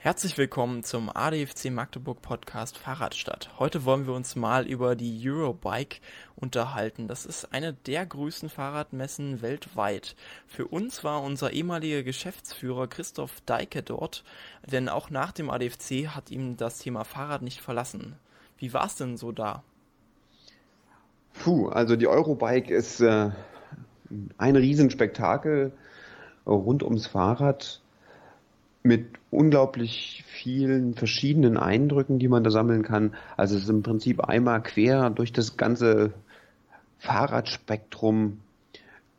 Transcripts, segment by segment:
Herzlich willkommen zum ADFC Magdeburg Podcast Fahrradstadt. Heute wollen wir uns mal über die Eurobike unterhalten. Das ist eine der größten Fahrradmessen weltweit. Für uns war unser ehemaliger Geschäftsführer Christoph Deike dort, denn auch nach dem ADFC hat ihm das Thema Fahrrad nicht verlassen. Wie war es denn so da? Puh, also die Eurobike ist äh, ein Riesenspektakel rund ums Fahrrad mit unglaublich vielen verschiedenen Eindrücken, die man da sammeln kann. Also es ist im Prinzip einmal quer durch das ganze Fahrradspektrum.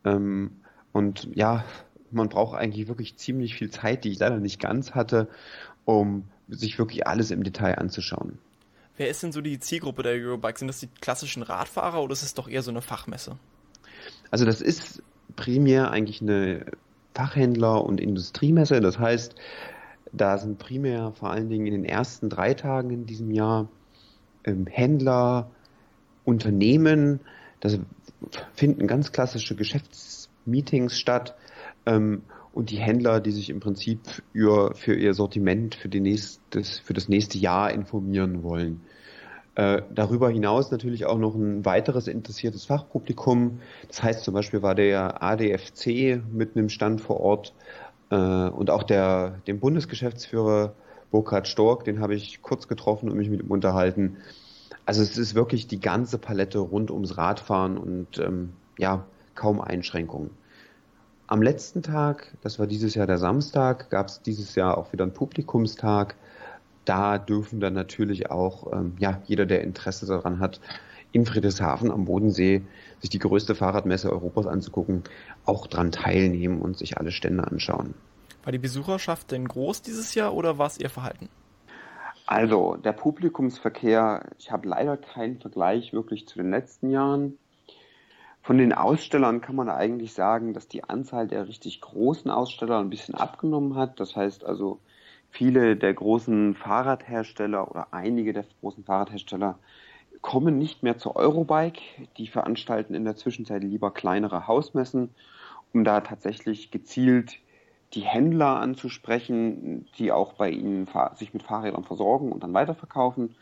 Ähm, und ja, man braucht eigentlich wirklich ziemlich viel Zeit, die ich leider nicht ganz hatte, um sich wirklich alles im Detail anzuschauen. Wer ist denn so die Zielgruppe der Eurobike? Sind das die klassischen Radfahrer oder ist es doch eher so eine Fachmesse? Also das ist primär eigentlich eine Fachhändler- und Industriemesse. Das heißt, da sind primär vor allen Dingen in den ersten drei Tagen in diesem Jahr ähm, Händler, Unternehmen, das finden ganz klassische Geschäftsmeetings statt ähm, und die Händler, die sich im Prinzip für, für ihr Sortiment für, die nächstes, für das nächste Jahr informieren wollen. Äh, darüber hinaus natürlich auch noch ein weiteres interessiertes Fachpublikum. Das heißt zum Beispiel war der ADFC mit einem Stand vor Ort äh, und auch der, den Bundesgeschäftsführer Burkhard Stork, den habe ich kurz getroffen und mich mit ihm unterhalten. Also es ist wirklich die ganze Palette rund ums Radfahren und ähm, ja, kaum Einschränkungen. Am letzten Tag, das war dieses Jahr der Samstag, gab es dieses Jahr auch wieder einen Publikumstag da dürfen dann natürlich auch ähm, ja, jeder, der Interesse daran hat, in Friedrichshafen am Bodensee sich die größte Fahrradmesse Europas anzugucken, auch dran teilnehmen und sich alle Stände anschauen. War die Besucherschaft denn groß dieses Jahr oder war es ihr Verhalten? Also der Publikumsverkehr, ich habe leider keinen Vergleich wirklich zu den letzten Jahren. Von den Ausstellern kann man eigentlich sagen, dass die Anzahl der richtig großen Aussteller ein bisschen abgenommen hat. Das heißt also, viele der großen Fahrradhersteller oder einige der großen Fahrradhersteller kommen nicht mehr zur Eurobike. Die veranstalten in der Zwischenzeit lieber kleinere Hausmessen, um da tatsächlich gezielt die Händler anzusprechen, die auch bei ihnen sich mit Fahrrädern versorgen und dann weiterverkaufen.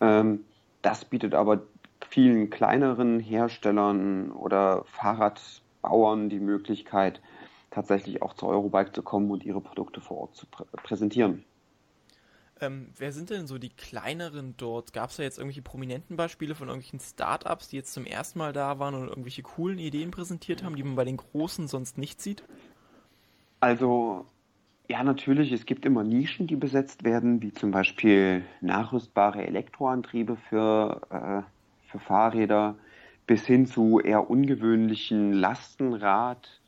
Ähm, das bietet aber vielen kleineren Herstellern oder Fahrradbauern die Möglichkeit, tatsächlich auch zur Eurobike zu kommen und ihre Produkte vor Ort zu prä präsentieren. Ähm, wer sind denn so die kleineren dort? Gab es da jetzt irgendwelche prominenten Beispiele von irgendwelchen Startups, die jetzt zum ersten Mal da waren und irgendwelche coolen Ideen präsentiert haben, die man bei den großen sonst nicht sieht? Also, ja, natürlich, es gibt immer Nischen, die besetzt werden, wie zum Beispiel nachrüstbare Elektroantriebe für, äh, für Fahrräder bis hin zu eher ungewöhnlichen Lastenrad-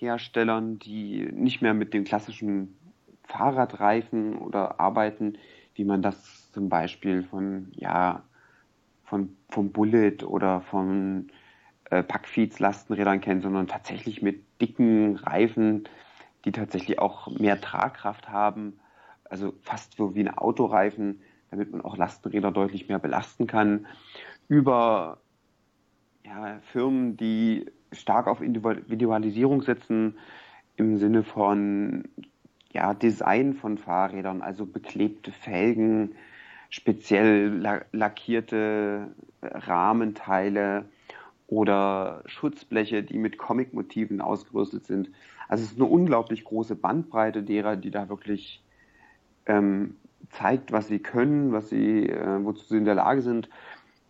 Herstellern, die nicht mehr mit den klassischen Fahrradreifen oder arbeiten, wie man das zum Beispiel von, ja, von, vom Bullet oder von äh, Packfeeds Lastenrädern kennt, sondern tatsächlich mit dicken Reifen, die tatsächlich auch mehr Tragkraft haben, also fast so wie eine Autoreifen, damit man auch Lastenräder deutlich mehr belasten kann, über ja, Firmen, die stark auf Individualisierung setzen im Sinne von ja, Design von Fahrrädern, also beklebte Felgen, speziell lackierte Rahmenteile oder Schutzbleche, die mit Comic-Motiven ausgerüstet sind. Also es ist eine unglaublich große Bandbreite derer, die da wirklich ähm, zeigt, was sie können, was sie, äh, wozu sie in der Lage sind.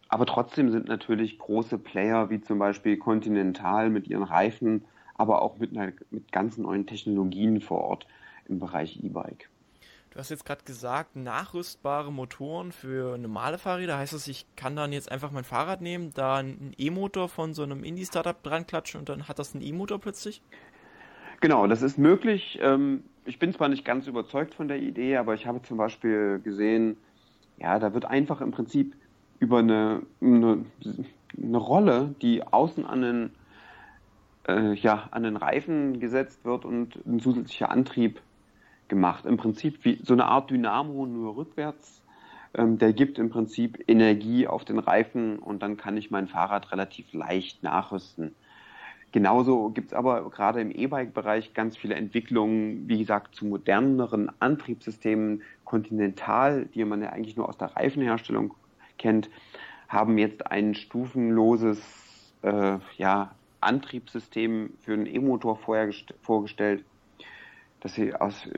Aber trotzdem sind natürlich große Player wie zum Beispiel Continental mit ihren Reifen, aber auch mit, einer, mit ganz neuen Technologien vor Ort im Bereich E-Bike. Du hast jetzt gerade gesagt, nachrüstbare Motoren für normale Fahrräder. Heißt das, ich kann dann jetzt einfach mein Fahrrad nehmen, da einen E-Motor von so einem Indie-Startup dran klatschen und dann hat das einen E-Motor plötzlich? Genau, das ist möglich. Ähm, ich bin zwar nicht ganz überzeugt von der Idee, aber ich habe zum Beispiel gesehen, ja, da wird einfach im Prinzip über eine, eine, eine Rolle, die außen an den, äh, ja, an den Reifen gesetzt wird und ein zusätzlicher Antrieb gemacht. Im Prinzip wie so eine Art Dynamo, nur rückwärts. Ähm, der gibt im Prinzip Energie auf den Reifen und dann kann ich mein Fahrrad relativ leicht nachrüsten. Genauso gibt es aber gerade im E-Bike-Bereich ganz viele Entwicklungen, wie gesagt, zu moderneren Antriebssystemen. Continental, die man ja eigentlich nur aus der Reifenherstellung kennt, haben jetzt ein stufenloses äh, ja, Antriebssystem für einen E-Motor vorgestellt, das sie aus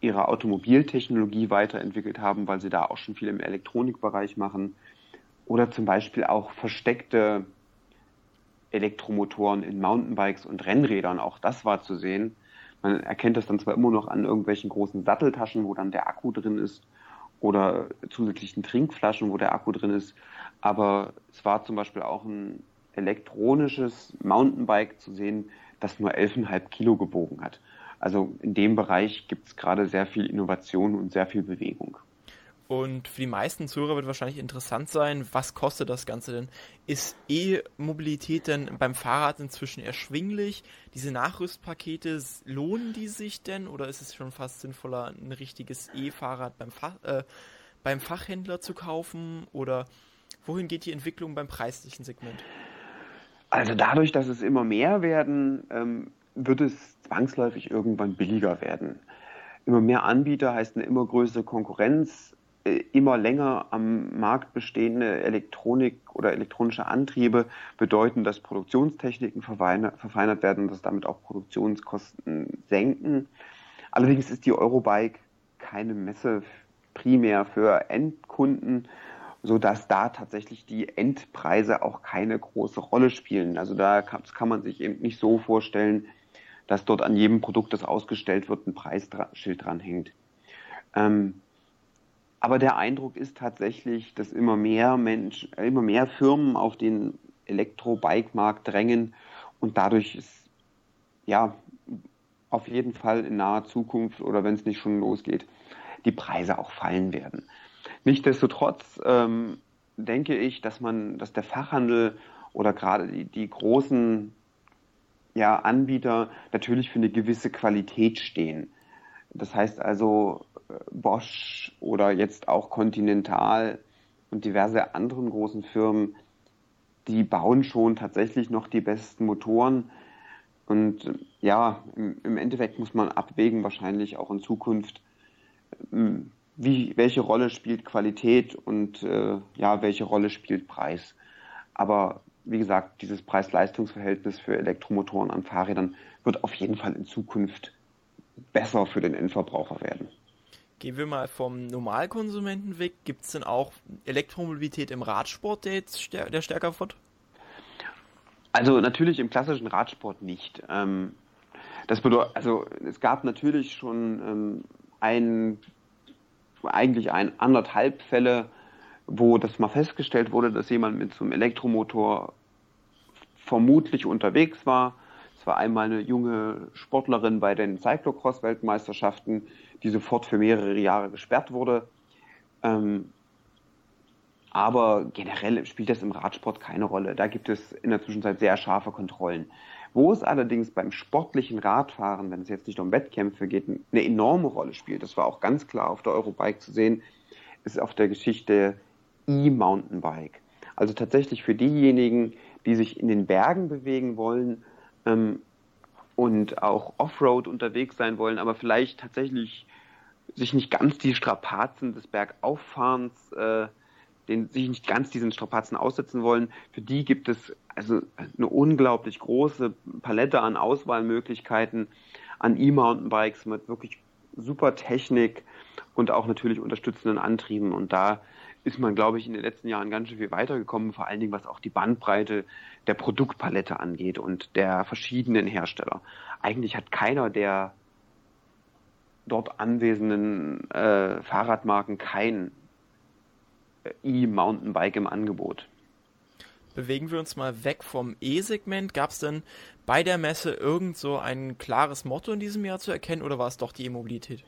ihrer Automobiltechnologie weiterentwickelt haben, weil sie da auch schon viel im Elektronikbereich machen. Oder zum Beispiel auch versteckte Elektromotoren in Mountainbikes und Rennrädern. Auch das war zu sehen. Man erkennt das dann zwar immer noch an irgendwelchen großen Satteltaschen, wo dann der Akku drin ist, oder zusätzlichen Trinkflaschen, wo der Akku drin ist. Aber es war zum Beispiel auch ein elektronisches Mountainbike zu sehen, das nur 11,5 Kilo gebogen hat. Also in dem Bereich gibt es gerade sehr viel Innovation und sehr viel Bewegung. Und für die meisten Zuhörer wird wahrscheinlich interessant sein, was kostet das Ganze denn? Ist E-Mobilität denn beim Fahrrad inzwischen erschwinglich? Diese Nachrüstpakete, lohnen die sich denn oder ist es schon fast sinnvoller, ein richtiges E-Fahrrad beim, Fach, äh, beim Fachhändler zu kaufen? Oder wohin geht die Entwicklung beim preislichen Segment? Also dadurch, dass es immer mehr werden, ähm, wird es zwangsläufig irgendwann billiger werden. Immer mehr Anbieter heißt eine immer größere Konkurrenz, immer länger am Markt bestehende Elektronik oder elektronische Antriebe bedeuten, dass Produktionstechniken verfeinert werden und dass damit auch Produktionskosten senken. Allerdings ist die Eurobike keine Messe primär für Endkunden, sodass da tatsächlich die Endpreise auch keine große Rolle spielen. Also da kann, kann man sich eben nicht so vorstellen, dass dort an jedem Produkt, das ausgestellt wird, ein Preisschild dranhängt. Ähm, aber der Eindruck ist tatsächlich, dass immer mehr Menschen, immer mehr Firmen auf den Elektro-Bike-Markt drängen und dadurch ist ja auf jeden Fall in naher Zukunft oder wenn es nicht schon losgeht, die Preise auch fallen werden. Nichtsdestotrotz ähm, denke ich, dass man, dass der Fachhandel oder gerade die, die großen ja, Anbieter natürlich für eine gewisse Qualität stehen. Das heißt also, Bosch oder jetzt auch Continental und diverse anderen großen Firmen, die bauen schon tatsächlich noch die besten Motoren. Und äh, ja, im, im Endeffekt muss man abwägen, wahrscheinlich auch in Zukunft, ähm, wie, welche Rolle spielt Qualität und äh, ja, welche Rolle spielt Preis. Aber wie gesagt, dieses Preis-Leistungs-Verhältnis für Elektromotoren an Fahrrädern wird auf jeden Fall in Zukunft besser für den Endverbraucher werden. Gehen wir mal vom Normalkonsumenten weg. Gibt es denn auch Elektromobilität im Radsport, der jetzt stär der stärker wird? Also natürlich im klassischen Radsport nicht. Ähm, das bedeutet, also es gab natürlich schon ähm, ein, eigentlich ein anderthalb Fälle, wo das mal festgestellt wurde, dass jemand mit so einem Elektromotor vermutlich unterwegs war. War einmal eine junge Sportlerin bei den Cyclocross-Weltmeisterschaften, die sofort für mehrere Jahre gesperrt wurde. Ähm, aber generell spielt das im Radsport keine Rolle. Da gibt es in der Zwischenzeit sehr scharfe Kontrollen. Wo es allerdings beim sportlichen Radfahren, wenn es jetzt nicht um Wettkämpfe geht, eine enorme Rolle spielt, das war auch ganz klar auf der Eurobike zu sehen, ist auf der Geschichte E-Mountainbike. Also tatsächlich für diejenigen, die sich in den Bergen bewegen wollen ähm, und auch Offroad unterwegs sein wollen, aber vielleicht tatsächlich sich nicht ganz die Strapazen des Bergauffahrens, äh, den, sich nicht ganz diesen Strapazen aussetzen wollen, für die gibt es also eine unglaublich große Palette an Auswahlmöglichkeiten an E-Mountainbikes mit wirklich super Technik und auch natürlich unterstützenden Antrieben. Und da ist man, glaube ich, in den letzten Jahren ganz schön viel weitergekommen, vor allen Dingen was auch die Bandbreite der Produktpalette angeht und der verschiedenen Hersteller. Eigentlich hat keiner der dort anwesenden äh, Fahrradmarken kein äh, E-Mountainbike im Angebot. Bewegen wir uns mal weg vom E-Segment. Gab es denn bei der Messe irgend so ein klares Motto in diesem Jahr zu erkennen oder war es doch die E-Mobilität?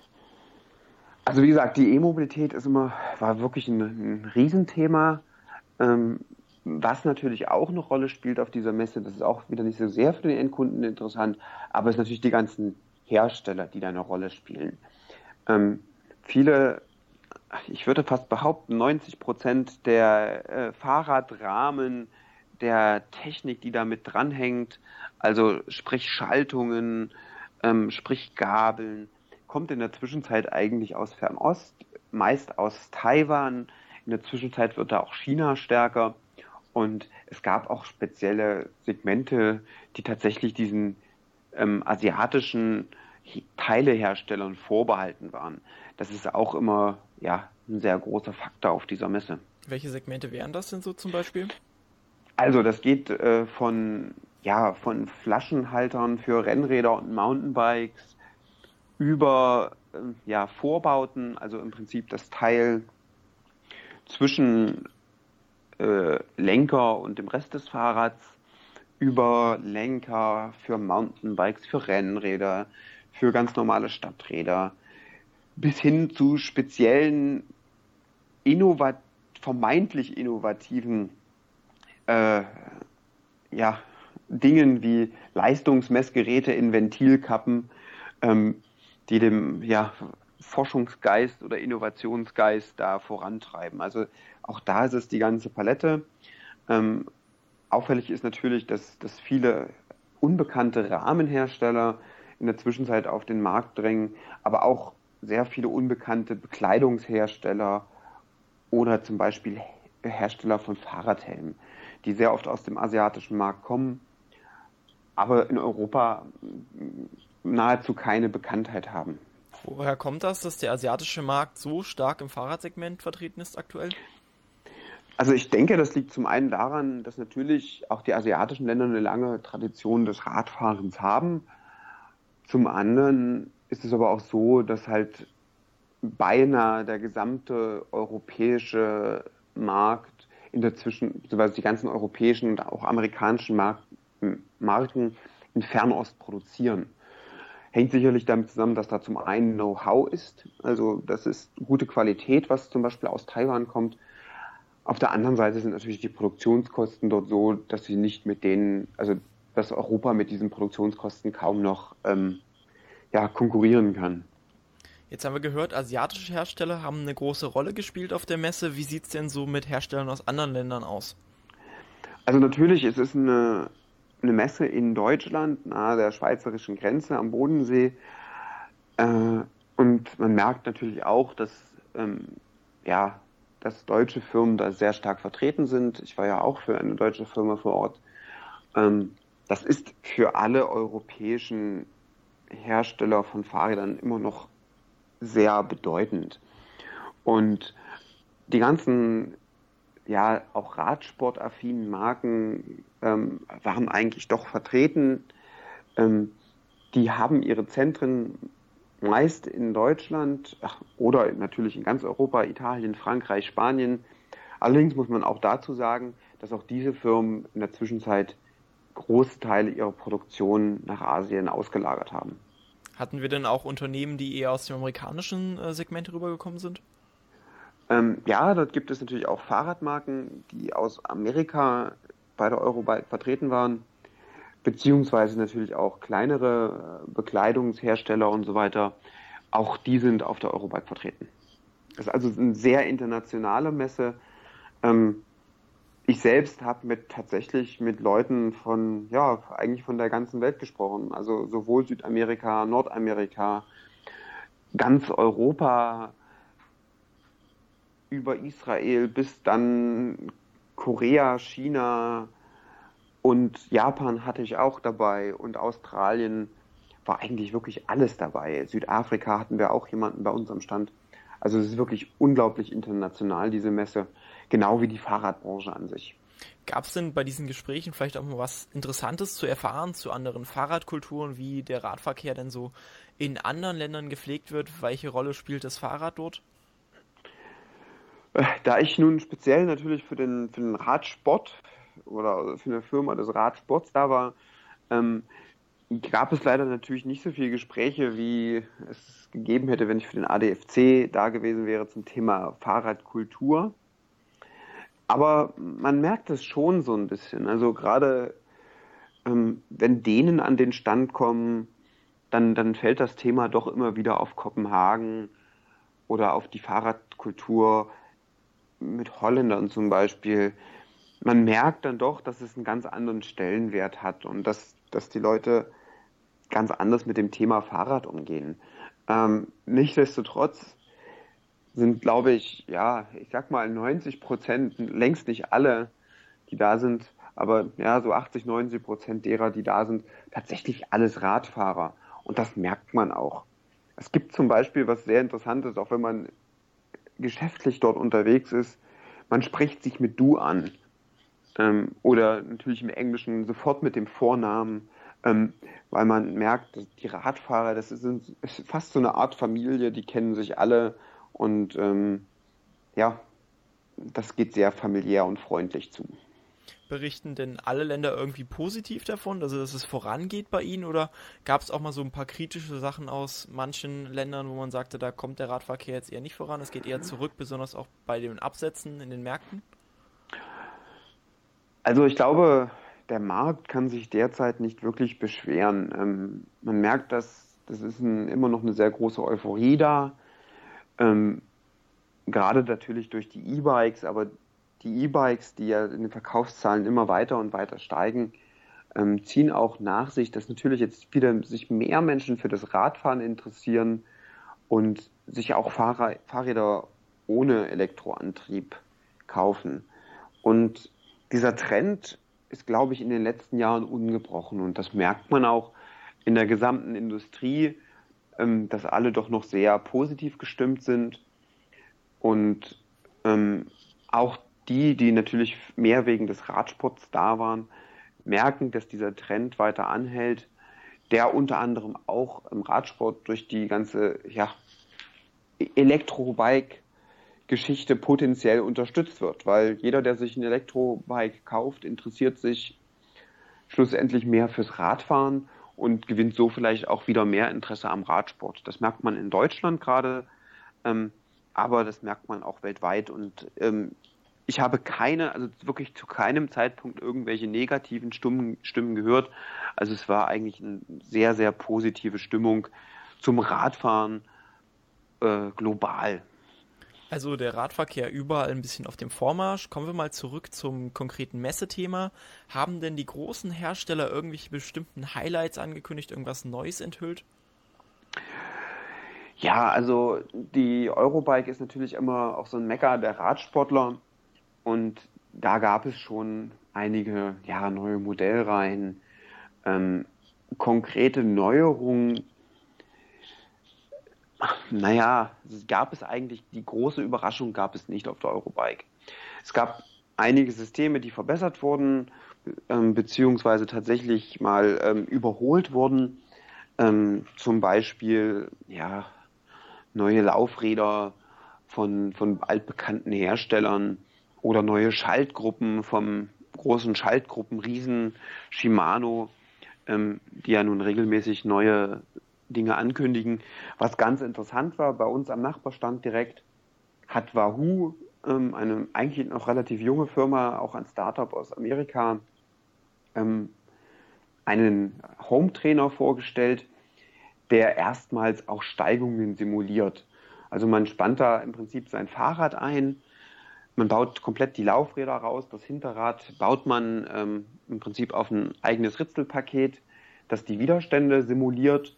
Also wie gesagt, die E-Mobilität ist immer, war wirklich ein, ein Riesenthema. Ähm, was natürlich auch eine Rolle spielt auf dieser Messe, das ist auch wieder nicht so sehr für den Endkunden interessant, aber es sind natürlich die ganzen Hersteller, die da eine Rolle spielen. Ähm, viele, ich würde fast behaupten, 90 Prozent der äh, Fahrradrahmen, der Technik, die da mit dranhängt, also sprich Schaltungen, ähm, sprich Gabeln, kommt in der Zwischenzeit eigentlich aus Fernost, meist aus Taiwan. In der Zwischenzeit wird da auch China stärker. Und es gab auch spezielle Segmente, die tatsächlich diesen ähm, asiatischen Teileherstellern vorbehalten waren. Das ist auch immer ja, ein sehr großer Faktor auf dieser Messe. Welche Segmente wären das denn so zum Beispiel? Also das geht äh, von, ja, von Flaschenhaltern für Rennräder und Mountainbikes über äh, ja, Vorbauten, also im Prinzip das Teil zwischen äh, Lenker und dem Rest des Fahrrads, über Lenker für Mountainbikes, für Rennräder, für ganz normale Stadträder, bis hin zu speziellen, innovat vermeintlich innovativen äh, ja, Dingen wie Leistungsmessgeräte in Ventilkappen, ähm, die dem ja, Forschungsgeist oder Innovationsgeist da vorantreiben. Also auch da ist es die ganze Palette. Ähm, auffällig ist natürlich, dass, dass viele unbekannte Rahmenhersteller in der Zwischenzeit auf den Markt drängen, aber auch sehr viele unbekannte Bekleidungshersteller oder zum Beispiel Hersteller von Fahrradhelmen, die sehr oft aus dem asiatischen Markt kommen, aber in Europa nahezu keine Bekanntheit haben. Woher kommt das, dass der asiatische Markt so stark im Fahrradsegment vertreten ist aktuell? Also ich denke, das liegt zum einen daran, dass natürlich auch die asiatischen Länder eine lange Tradition des Radfahrens haben. Zum anderen ist es aber auch so, dass halt beinahe der gesamte europäische Markt in der Zwischen, beziehungsweise die ganzen europäischen und auch amerikanischen Mark Marken in Fernost produzieren. Hängt sicherlich damit zusammen, dass da zum einen Know-how ist, also das ist gute Qualität, was zum Beispiel aus Taiwan kommt. Auf der anderen Seite sind natürlich die Produktionskosten dort so, dass sie nicht mit denen, also dass Europa mit diesen Produktionskosten kaum noch ähm, ja, konkurrieren kann. Jetzt haben wir gehört, asiatische Hersteller haben eine große Rolle gespielt auf der Messe. Wie sieht es denn so mit Herstellern aus anderen Ländern aus? Also natürlich, es ist eine, eine Messe in Deutschland, nahe der schweizerischen Grenze am Bodensee. Äh, und man merkt natürlich auch, dass, ähm, ja, dass deutsche Firmen da sehr stark vertreten sind. Ich war ja auch für eine deutsche Firma vor Ort. Ähm, das ist für alle europäischen Hersteller von Fahrrädern immer noch sehr bedeutend. Und die ganzen, ja, auch Radsportaffinen Marken ähm, waren eigentlich doch vertreten. Ähm, die haben ihre Zentren meist in Deutschland ach, oder natürlich in ganz Europa, Italien, Frankreich, Spanien. Allerdings muss man auch dazu sagen, dass auch diese Firmen in der Zwischenzeit große Teile ihrer Produktion nach Asien ausgelagert haben. Hatten wir denn auch Unternehmen, die eher aus dem amerikanischen äh, Segment rübergekommen sind? Ähm, ja, dort gibt es natürlich auch Fahrradmarken, die aus Amerika bei der Eurobike vertreten waren, beziehungsweise natürlich auch kleinere äh, Bekleidungshersteller und so weiter. Auch die sind auf der Eurobike vertreten. Das ist also eine sehr internationale Messe. Ähm, ich selbst habe mit tatsächlich mit Leuten von, ja, eigentlich von der ganzen Welt gesprochen. Also sowohl Südamerika, Nordamerika, ganz Europa, über Israel bis dann Korea, China und Japan hatte ich auch dabei und Australien war eigentlich wirklich alles dabei. Südafrika hatten wir auch jemanden bei uns am Stand. Also es ist wirklich unglaublich international, diese Messe genau wie die Fahrradbranche an sich. Gab es denn bei diesen Gesprächen vielleicht auch mal was Interessantes zu erfahren zu anderen Fahrradkulturen, wie der Radverkehr denn so in anderen Ländern gepflegt wird? Welche Rolle spielt das Fahrrad dort? Da ich nun speziell natürlich für den, für den Radsport oder für eine Firma des Radsports da war, ähm, gab es leider natürlich nicht so viele Gespräche, wie es gegeben hätte, wenn ich für den ADFC da gewesen wäre zum Thema Fahrradkultur. Aber man merkt es schon so ein bisschen. Also gerade ähm, wenn denen an den Stand kommen, dann, dann fällt das Thema doch immer wieder auf Kopenhagen oder auf die Fahrradkultur mit Holländern zum Beispiel. man merkt dann doch, dass es einen ganz anderen Stellenwert hat und dass, dass die Leute ganz anders mit dem Thema Fahrrad umgehen. Ähm, nichtsdestotrotz sind, glaube ich, ja, ich sag mal 90 Prozent, längst nicht alle, die da sind, aber ja, so 80, 90 Prozent derer, die da sind, tatsächlich alles Radfahrer. Und das merkt man auch. Es gibt zum Beispiel was sehr Interessantes, auch wenn man geschäftlich dort unterwegs ist, man spricht sich mit du an. Ähm, oder natürlich im Englischen sofort mit dem Vornamen, ähm, weil man merkt, dass die Radfahrer, das ist, ist, fast so eine Art Familie, die kennen sich alle und ähm, ja, das geht sehr familiär und freundlich zu. Berichten denn alle Länder irgendwie positiv davon, also dass es vorangeht bei ihnen oder gab es auch mal so ein paar kritische Sachen aus manchen Ländern, wo man sagte, da kommt der Radverkehr jetzt eher nicht voran, es geht eher zurück, besonders auch bei den Absätzen in den Märkten? Also ich glaube, der Markt kann sich derzeit nicht wirklich beschweren. Ähm, man merkt, dass das ist ein, immer noch eine sehr große Euphorie da. Ähm, gerade natürlich durch die E-Bikes, aber die E-Bikes, die ja in den Verkaufszahlen immer weiter und weiter steigen, ähm, ziehen auch nach sich, dass natürlich jetzt wieder sich mehr Menschen für das Radfahren interessieren und sich auch Fahrrad, Fahrräder ohne Elektroantrieb kaufen. Und dieser Trend ist, glaube ich, in den letzten Jahren ungebrochen und das merkt man auch in der gesamten Industrie, ähm, dass alle doch noch sehr positiv gestimmt sind und ähm, auch die, die natürlich mehr wegen des Radsports da waren, merken, dass dieser Trend weiter anhält, der unter anderem auch im Radsport durch die ganze ja, Elektrobike-Geschichte potenziell unterstützt wird, weil jeder, der sich ein Elektrobike kauft, interessiert sich schlussendlich mehr fürs Radfahren und gewinnt so vielleicht auch wieder mehr Interesse am Radsport. Das merkt man in Deutschland gerade, ähm, aber das merkt man auch weltweit und ähm, ich habe keine, also wirklich zu keinem Zeitpunkt irgendwelche negativen Stimmen, Stimmen gehört. Also es war eigentlich eine sehr, sehr positive Stimmung zum Radfahren äh, global. Also der Radverkehr überall ein bisschen auf dem Vormarsch. Kommen wir mal zurück zum konkreten Messethema. Haben denn die großen Hersteller irgendwelche bestimmten Highlights angekündigt, irgendwas Neues enthüllt? Ja, also die Eurobike ist natürlich immer auch so ein Mecker der Radsportler. Und da gab es schon einige ja, neue Modellreihen, ähm, konkrete Neuerungen. Naja, gab es eigentlich, die große Überraschung gab es nicht auf der Eurobike. Es gab einige Systeme, die verbessert wurden, ähm, beziehungsweise tatsächlich mal ähm, überholt wurden. Ähm, zum Beispiel, ja, neue Laufräder von, von altbekannten Herstellern oder neue Schaltgruppen vom großen Schaltgruppenriesen Shimano, ähm, die ja nun regelmäßig neue Dinge ankündigen. Was ganz interessant war, bei uns am Nachbarstand direkt hat Wahoo, ähm, eine eigentlich noch relativ junge Firma, auch ein Startup aus Amerika, ähm, einen Home-Trainer vorgestellt, der erstmals auch Steigungen simuliert. Also man spannt da im Prinzip sein Fahrrad ein, man baut komplett die Laufräder raus. Das Hinterrad baut man ähm, im Prinzip auf ein eigenes Ritzelpaket, das die Widerstände simuliert.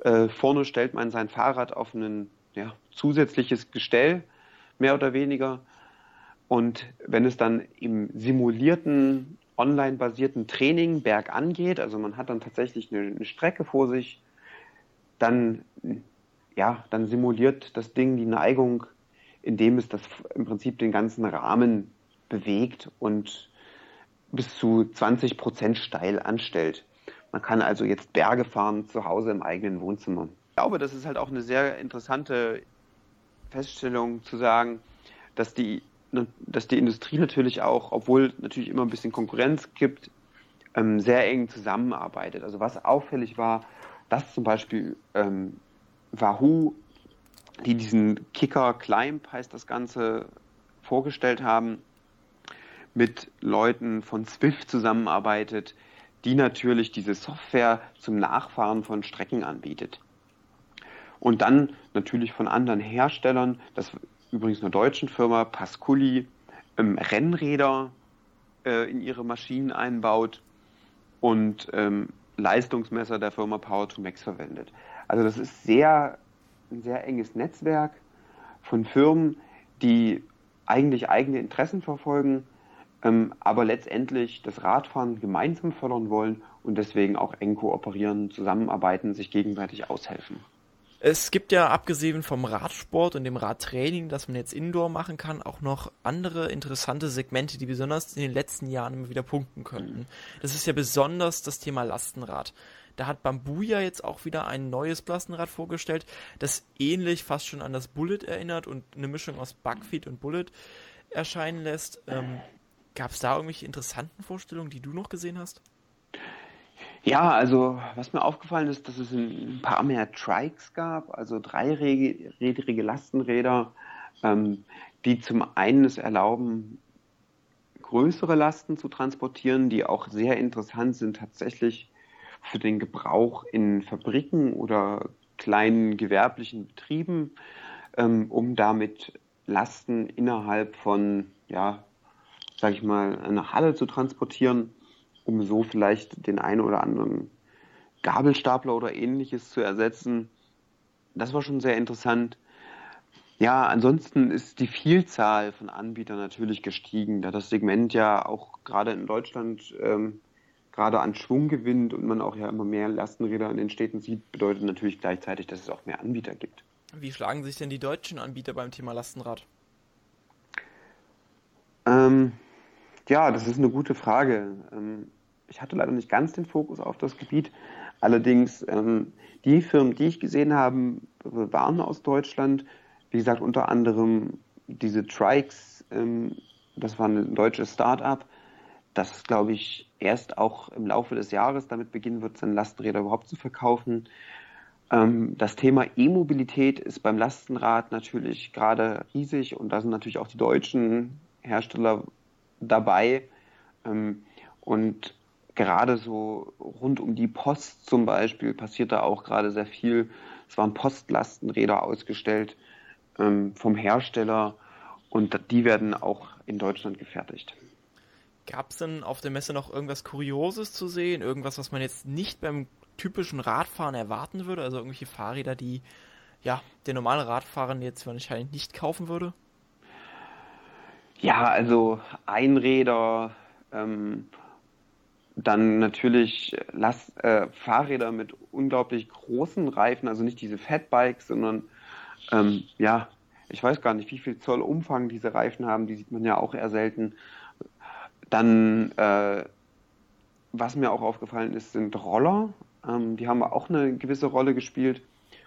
Äh, vorne stellt man sein Fahrrad auf ein ja, zusätzliches Gestell, mehr oder weniger. Und wenn es dann im simulierten, online-basierten Training bergan geht, also man hat dann tatsächlich eine, eine Strecke vor sich, dann, ja, dann simuliert das Ding die Neigung indem es das im Prinzip den ganzen Rahmen bewegt und bis zu 20 Prozent steil anstellt. Man kann also jetzt Berge fahren zu Hause im eigenen Wohnzimmer. Ich glaube, das ist halt auch eine sehr interessante Feststellung zu sagen, dass die, dass die Industrie natürlich auch, obwohl natürlich immer ein bisschen Konkurrenz gibt, ähm, sehr eng zusammenarbeitet. Also was auffällig war, dass zum Beispiel ähm, Wahoo die diesen Kicker Climb heißt das Ganze vorgestellt haben, mit Leuten von Swift zusammenarbeitet, die natürlich diese Software zum Nachfahren von Strecken anbietet. Und dann natürlich von anderen Herstellern, das übrigens einer deutschen Firma, Pasculi, ähm, Rennräder äh, in ihre Maschinen einbaut und ähm, Leistungsmesser der Firma Power2Max verwendet. Also das ist sehr, ein sehr enges Netzwerk von Firmen, die eigentlich eigene Interessen verfolgen, ähm, aber letztendlich das Radfahren gemeinsam fördern wollen und deswegen auch eng kooperieren, zusammenarbeiten, sich gegenseitig aushelfen. Es gibt ja abgesehen vom Radsport und dem Radtraining, das man jetzt indoor machen kann, auch noch andere interessante Segmente, die besonders in den letzten Jahren immer wieder punkten könnten. Das ist ja besonders das Thema Lastenrad. Da hat Bambuya jetzt auch wieder ein neues Lastenrad vorgestellt, das ähnlich fast schon an das Bullet erinnert und eine Mischung aus Bugfeed und Bullet erscheinen lässt. Ähm, Gab es da irgendwelche interessanten Vorstellungen, die du noch gesehen hast? Ja, also was mir aufgefallen ist, dass es ein paar mehr Trikes gab, also dreirädrige Lastenräder, ähm, die zum einen es erlauben, größere Lasten zu transportieren, die auch sehr interessant sind tatsächlich für den Gebrauch in Fabriken oder kleinen gewerblichen Betrieben, ähm, um damit Lasten innerhalb von, ja, sag ich mal, einer Halle zu transportieren um so vielleicht den einen oder anderen Gabelstapler oder ähnliches zu ersetzen. Das war schon sehr interessant. Ja, ansonsten ist die Vielzahl von Anbietern natürlich gestiegen, da das Segment ja auch gerade in Deutschland ähm, gerade an Schwung gewinnt und man auch ja immer mehr Lastenräder in den Städten sieht, bedeutet natürlich gleichzeitig, dass es auch mehr Anbieter gibt. Wie schlagen sich denn die deutschen Anbieter beim Thema Lastenrad? Ähm, ja, das ist eine gute Frage. Ähm, ich hatte leider nicht ganz den Fokus auf das Gebiet. Allerdings, ähm, die Firmen, die ich gesehen habe, waren aus Deutschland. Wie gesagt, unter anderem diese Trikes, ähm, das war ein deutsches Start-up, das, glaube ich, erst auch im Laufe des Jahres damit beginnen wird, seine Lastenräder überhaupt zu verkaufen. Ähm, das Thema E-Mobilität ist beim Lastenrad natürlich gerade riesig und da sind natürlich auch die deutschen Hersteller dabei. Ähm, und gerade so rund um die Post zum Beispiel passiert da auch gerade sehr viel. Es waren Postlastenräder ausgestellt ähm, vom Hersteller und die werden auch in Deutschland gefertigt. Gab es denn auf der Messe noch irgendwas Kurioses zu sehen? Irgendwas, was man jetzt nicht beim typischen Radfahren erwarten würde? Also irgendwelche Fahrräder, die ja der normale Radfahrer jetzt wahrscheinlich nicht kaufen würde? Ja, also Einräder, ähm, dann natürlich Last, äh, Fahrräder mit unglaublich großen Reifen, also nicht diese Fatbikes, sondern ähm, ja, ich weiß gar nicht, wie viel Zoll Umfang diese Reifen haben, die sieht man ja auch eher selten. Dann, äh, was mir auch aufgefallen ist, sind Roller. Ähm, die haben auch eine gewisse Rolle gespielt.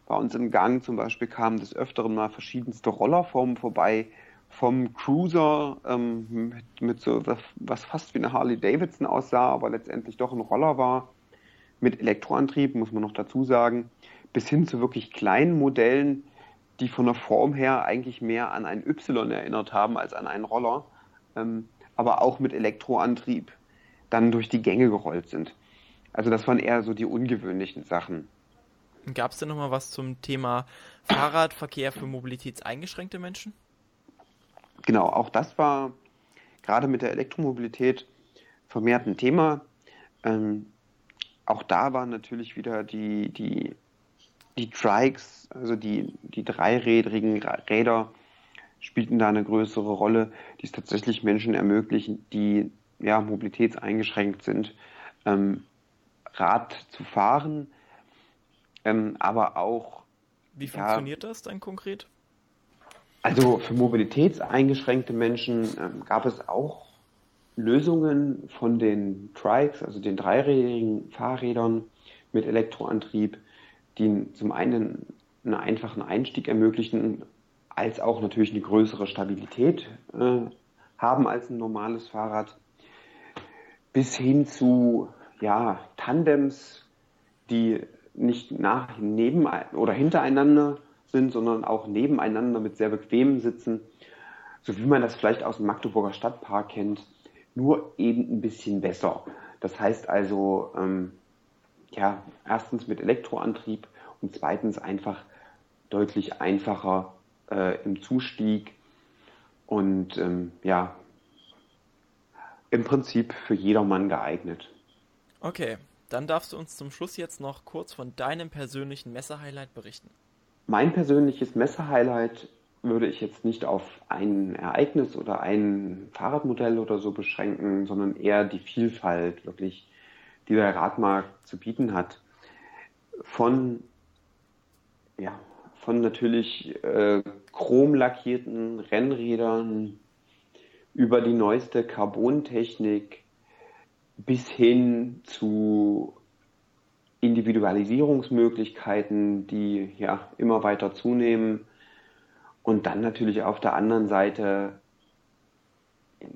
Bei uns im Gang zum Beispiel kamen des Öfteren mal verschiedenste Rollerformen vorbei, vom Cruiser ähm, mit, mit, so was fast wie eine Harley Davidson aussah, aber letztendlich doch ein Roller war, mit Elektroantrieb, muss man noch dazu sagen, bis hin zu wirklich kleinen Modellen, die von der Form her eigentlich mehr an ein Y erinnert haben als an einen Roller, ähm, aber auch mit Elektroantrieb dann durch die Gänge gerollt sind. Also das waren eher so die ungewöhnlichen Sachen. Gab es denn nochmal was zum Thema Fahrradverkehr für mobilitätseingeschränkte Menschen? genau, auch das war gerade mit der Elektromobilität vermehrt ein Thema. Ähm, auch da waren natürlich wieder die, die, die Trikes, also die, die dreirädrigen Räder, spielten da eine größere Rolle, die es tatsächlich Menschen ermöglichen, die ja, mobilitätseingeschränkt sind, ähm, Rad zu fahren, ähm, aber auch. Wie funktioniert ja, das dann konkret? Also für mobilitätseingeschränkte Menschen ähm, gab es auch Lösungen von den Trikes, also den dreirädrigen Fahrrädern mit Elektroantrieb, die zum einen einen einfachen Einstieg ermöglichen, als auch natürlich eine größere Stabilität äh, haben als ein normales Fahrrad, bis hin zu ja, Tandems, die nicht nach, neben oder hintereinander sind, sondern auch nebeneinander mit sehr bequemen Sitzen, so wie man das vielleicht aus dem Magdeburger Stadtpark kennt, nur eben ein bisschen besser. Das heißt also, ähm, ja, erstens mit Elektroantrieb und zweitens einfach deutlich einfacher äh, im Zustieg und ähm, ja, im Prinzip für jedermann geeignet. Okay, dann darfst du uns zum Schluss jetzt noch kurz von deinem persönlichen Messehighlight berichten. Mein persönliches Messehighlight würde ich jetzt nicht auf ein Ereignis oder ein Fahrradmodell oder so beschränken, sondern eher die Vielfalt wirklich, die der Radmarkt zu bieten hat. Von, ja, von natürlich äh, chromlackierten Rennrädern über die neueste Carbontechnik bis hin zu Individualisierungsmöglichkeiten, die ja immer weiter zunehmen. Und dann natürlich auf der anderen Seite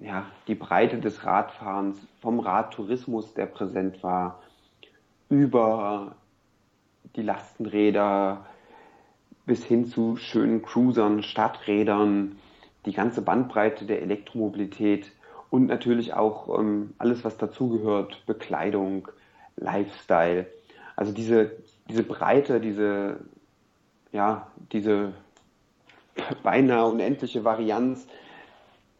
ja, die Breite des Radfahrens, vom Radtourismus, der präsent war, über die Lastenräder bis hin zu schönen Cruisern, Stadträdern, die ganze Bandbreite der Elektromobilität und natürlich auch ähm, alles, was dazugehört, Bekleidung, Lifestyle. Also diese, diese Breite, diese, ja, diese beinahe unendliche Varianz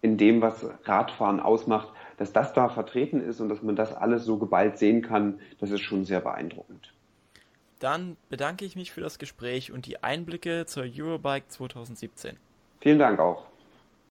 in dem, was Radfahren ausmacht, dass das da vertreten ist und dass man das alles so geballt sehen kann, das ist schon sehr beeindruckend. Dann bedanke ich mich für das Gespräch und die Einblicke zur Eurobike 2017. Vielen Dank auch.